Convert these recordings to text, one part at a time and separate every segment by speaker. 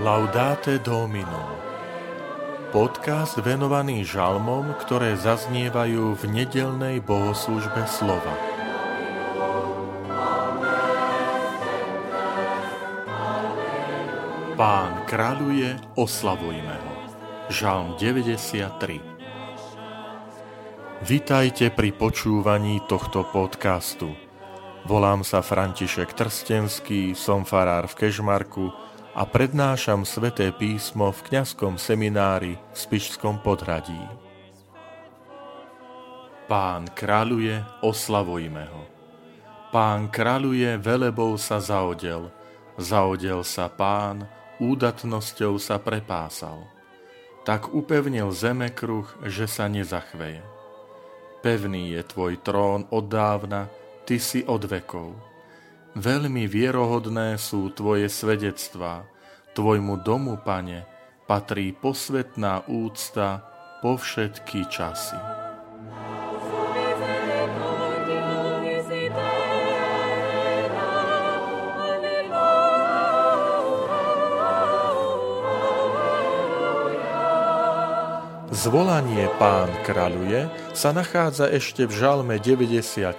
Speaker 1: Laudate Domino Podcast venovaný žalmom, ktoré zaznievajú v nedelnej bohoslužbe slova. Pán kráľuje, oslavujme ho. Žalm 93 Vitajte pri počúvaní tohto podcastu. Volám sa František Trstenský, som farár v Kežmarku, a prednášam sveté písmo v kňazskom seminári v Spišskom podhradí. Pán kráľuje, oslavujme ho. Pán kráľuje, velebou sa zaodel, zaodel sa pán, údatnosťou sa prepásal. Tak upevnil zeme kruh, že sa nezachveje. Pevný je tvoj trón od dávna, ty si od vekov Veľmi vierohodné sú Tvoje svedectvá. Tvojmu domu, Pane, patrí posvetná úcta po všetky časy. Zvolanie Pán kráľuje sa nachádza ešte v žalme 96,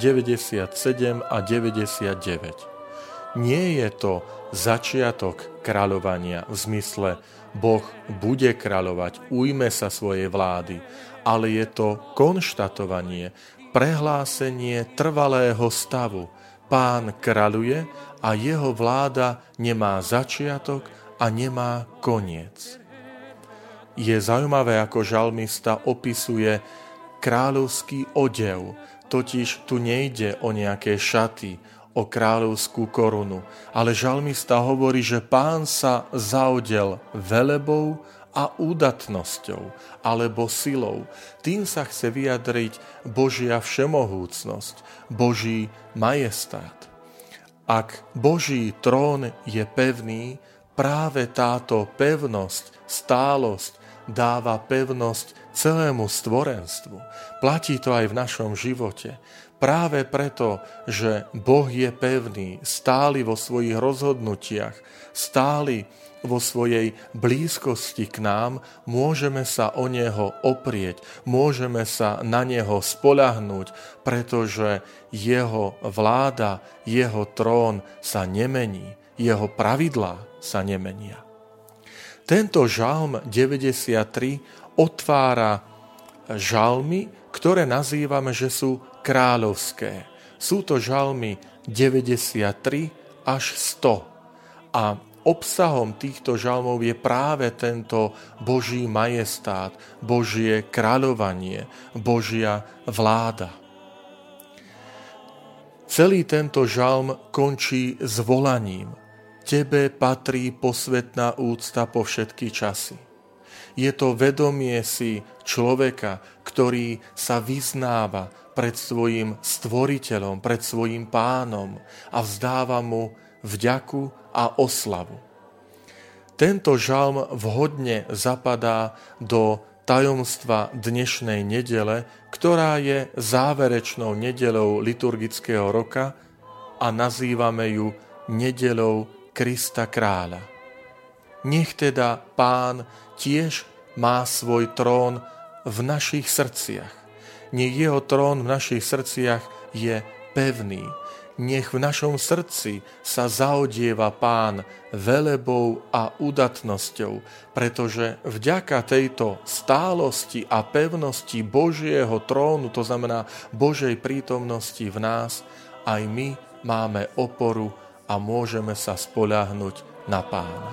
Speaker 1: 97 a 99. Nie je to začiatok kráľovania v zmysle Boh bude kráľovať, ujme sa svojej vlády, ale je to konštatovanie, prehlásenie trvalého stavu. Pán kráľuje a jeho vláda nemá začiatok a nemá koniec. Je zaujímavé, ako žalmista opisuje kráľovský odev, totiž tu nejde o nejaké šaty, o kráľovskú korunu, ale žalmista hovorí, že pán sa zaodel velebou a údatnosťou alebo silou. Tým sa chce vyjadriť Božia všemohúcnosť, Boží majestát. Ak Boží trón je pevný, práve táto pevnosť, stálosť dáva pevnosť celému stvorenstvu. Platí to aj v našom živote. Práve preto, že Boh je pevný, stály vo svojich rozhodnutiach, stály vo svojej blízkosti k nám, môžeme sa o Neho oprieť, môžeme sa na Neho spolahnúť, pretože Jeho vláda, Jeho trón sa nemení, Jeho pravidlá sa nemenia. Tento žalm 93 otvára žalmy, ktoré nazývame, že sú kráľovské. Sú to žalmy 93 až 100. A obsahom týchto žalmov je práve tento Boží majestát, Božie kráľovanie, Božia vláda. Celý tento žalm končí s volaním. Tebe patrí posvetná úcta po všetky časy. Je to vedomie si človeka, ktorý sa vyznáva pred svojim stvoriteľom, pred svojim pánom a vzdáva mu vďaku a oslavu. Tento žalm vhodne zapadá do tajomstva dnešnej nedele, ktorá je záverečnou nedelou liturgického roka a nazývame ju nedelou Krista kráľa. Nech teda pán tiež má svoj trón v našich srdciach. Nech jeho trón v našich srdciach je pevný. Nech v našom srdci sa zaodieva pán velebou a udatnosťou, pretože vďaka tejto stálosti a pevnosti Božieho trónu, to znamená Božej prítomnosti v nás, aj my máme oporu a môžeme sa spoľahnúť na Pána.